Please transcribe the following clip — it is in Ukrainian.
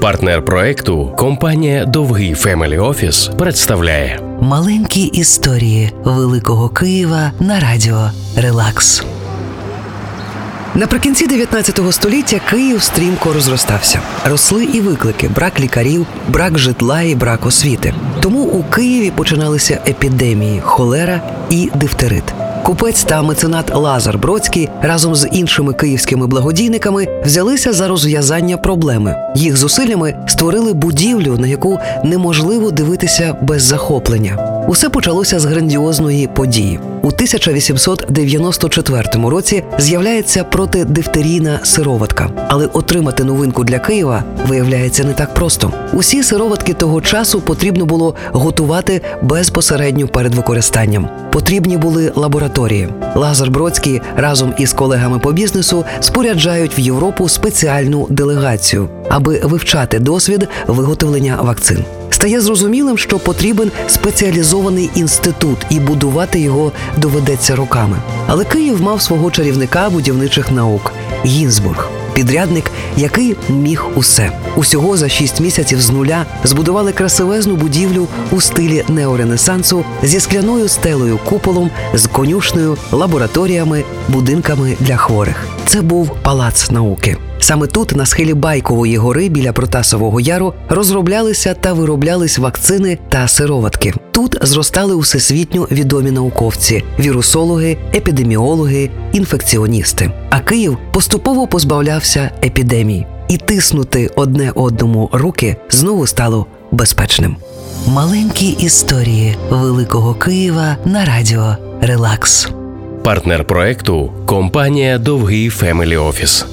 Партнер проекту компанія Довгий Family Office представляє Маленькі історії Великого Києва на радіо Релакс. Наприкінці 19 століття Київ стрімко розростався. Росли і виклики: брак лікарів, брак житла і брак освіти. Тому у Києві починалися епідемії, холера і дифтерит. Купець та меценат Лазар Бродський разом з іншими київськими благодійниками взялися за розв'язання проблеми. Їх зусиллями створили будівлю, на яку неможливо дивитися без захоплення. Усе почалося з грандіозної події. У 1894 році з'являється протидифтерійна сироватка, але отримати новинку для Києва виявляється не так просто. Усі сироватки того часу потрібно було готувати безпосередньо перед використанням. Потрібні були лабораторії. Лазар Бродський разом із колегами по бізнесу споряджають в Європу спеціальну делегацію, аби вивчати досвід виготовлення вакцин. Стає зрозумілим, що потрібен спеціалізований інститут, і будувати його доведеться роками. Але Київ мав свого чарівника будівничих наук Гінзбург. Підрядник, який міг усе, усього за шість місяців з нуля збудували красивезну будівлю у стилі неоренесансу зі скляною стелею, куполом, з конюшнею, лабораторіями, будинками для хворих. Це був палац науки. Саме тут, на схилі Байкової гори біля Протасового яру, розроблялися та вироблялись вакцини та сироватки. Тут зростали всесвітньо відомі науковці, вірусологи, епідеміологи, інфекціоністи. А Київ поступово позбавлявся епідемій, і тиснути одне одному руки знову стало безпечним. Маленькі історії Великого Києва на радіо Релакс. партнер проекту компанія Довгий Фемелі Офіс.